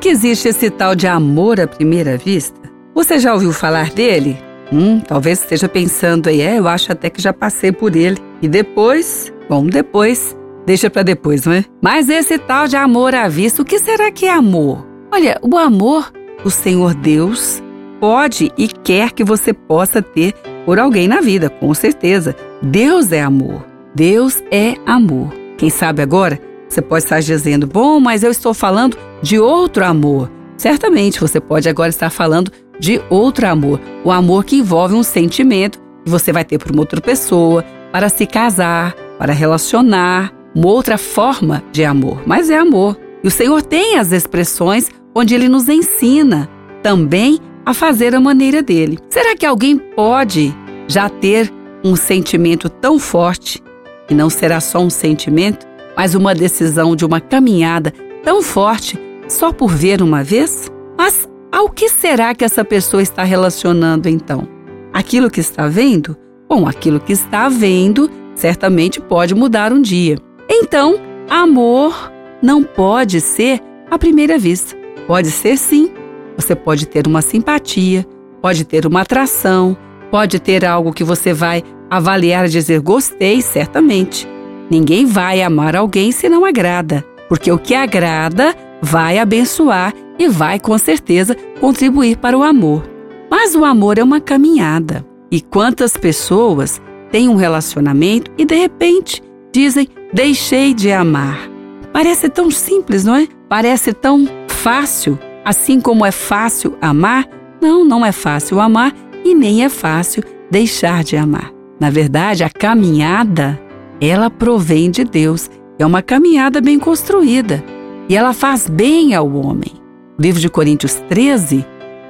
que existe esse tal de amor à primeira vista? Você já ouviu falar dele? Hum, talvez esteja pensando aí, é, eu acho até que já passei por ele. E depois, bom, depois, deixa para depois, não é? Mas esse tal de amor à vista, o que será que é amor? Olha, o amor, o Senhor Deus pode e quer que você possa ter por alguém na vida, com certeza. Deus é amor. Deus é amor. Quem sabe agora você pode estar dizendo, bom, mas eu estou falando de outro amor. Certamente você pode agora estar falando de outro amor, o amor que envolve um sentimento que você vai ter por uma outra pessoa, para se casar, para relacionar, uma outra forma de amor, mas é amor. E o Senhor tem as expressões onde ele nos ensina também a fazer a maneira dele. Será que alguém pode já ter um sentimento tão forte e não será só um sentimento, mas uma decisão de uma caminhada tão forte só por ver uma vez? Mas ao que será que essa pessoa está relacionando então? Aquilo que está vendo? Bom, aquilo que está vendo certamente pode mudar um dia. Então, amor não pode ser à primeira vista. Pode ser sim. Você pode ter uma simpatia, pode ter uma atração, pode ter algo que você vai avaliar e dizer gostei, certamente. Ninguém vai amar alguém se não agrada, porque o que agrada vai abençoar e vai com certeza contribuir para o amor. Mas o amor é uma caminhada. E quantas pessoas têm um relacionamento e de repente dizem deixei de amar. Parece tão simples, não é? Parece tão fácil, assim como é fácil amar. Não, não é fácil amar e nem é fácil deixar de amar. Na verdade, a caminhada ela provém de Deus. É uma caminhada bem construída e ela faz bem ao homem. O livro de Coríntios 13,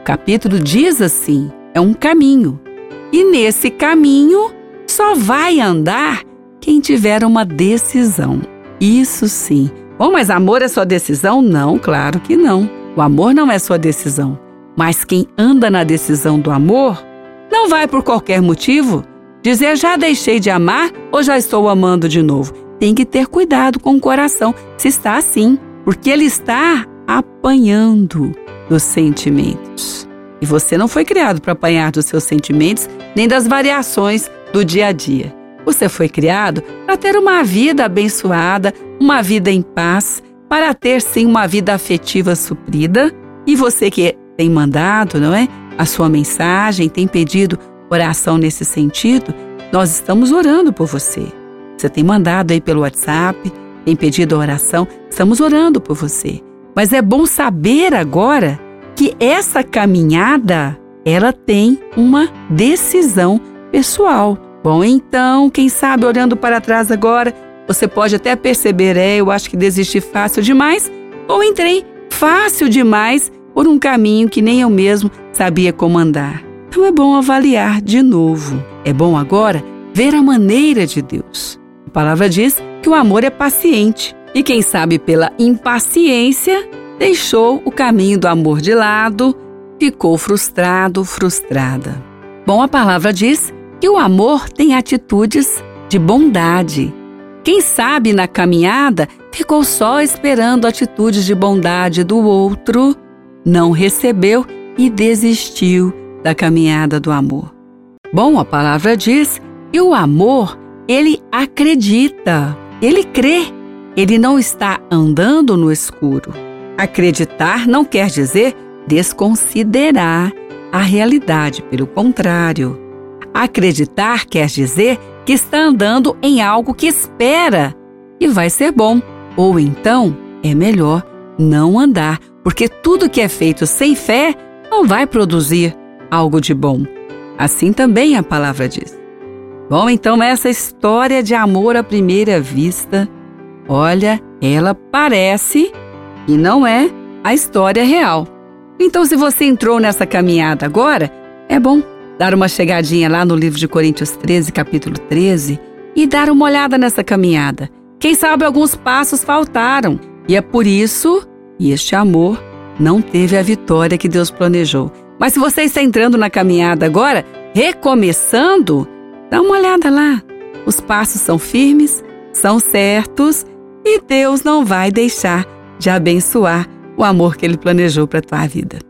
capítulo diz assim: é um caminho. E nesse caminho só vai andar quem tiver uma decisão. Isso sim. Bom, mas amor é sua decisão? Não, claro que não. O amor não é sua decisão. Mas quem anda na decisão do amor não vai por qualquer motivo Dizer já deixei de amar ou já estou amando de novo. Tem que ter cuidado com o coração, se está assim, porque ele está apanhando dos sentimentos. E você não foi criado para apanhar dos seus sentimentos nem das variações do dia a dia. Você foi criado para ter uma vida abençoada, uma vida em paz, para ter sim uma vida afetiva suprida. E você que tem mandado, não é? A sua mensagem, tem pedido oração nesse sentido, nós estamos orando por você. Você tem mandado aí pelo WhatsApp, tem pedido oração, estamos orando por você. Mas é bom saber agora que essa caminhada, ela tem uma decisão pessoal. Bom, então, quem sabe olhando para trás agora, você pode até perceber, é, eu acho que desisti fácil demais, ou entrei fácil demais por um caminho que nem eu mesmo sabia como andar. Então é bom avaliar de novo. É bom agora ver a maneira de Deus. A palavra diz que o amor é paciente e quem sabe pela impaciência deixou o caminho do amor de lado, ficou frustrado, frustrada. Bom, a palavra diz que o amor tem atitudes de bondade. Quem sabe na caminhada ficou só esperando atitudes de bondade do outro, não recebeu e desistiu da caminhada do amor. Bom, a palavra diz que o amor, ele acredita, ele crê, ele não está andando no escuro. Acreditar não quer dizer desconsiderar a realidade, pelo contrário. Acreditar quer dizer que está andando em algo que espera e vai ser bom, ou então é melhor não andar, porque tudo que é feito sem fé não vai produzir algo de bom. Assim também a palavra diz. Bom, então essa história de amor à primeira vista, olha, ela parece e não é a história real. Então, se você entrou nessa caminhada agora, é bom dar uma chegadinha lá no livro de Coríntios 13, capítulo 13, e dar uma olhada nessa caminhada. Quem sabe alguns passos faltaram, e é por isso que este amor não teve a vitória que Deus planejou. Mas se você está entrando na caminhada agora, recomeçando, dá uma olhada lá. Os passos são firmes, são certos e Deus não vai deixar de abençoar o amor que ele planejou para tua vida.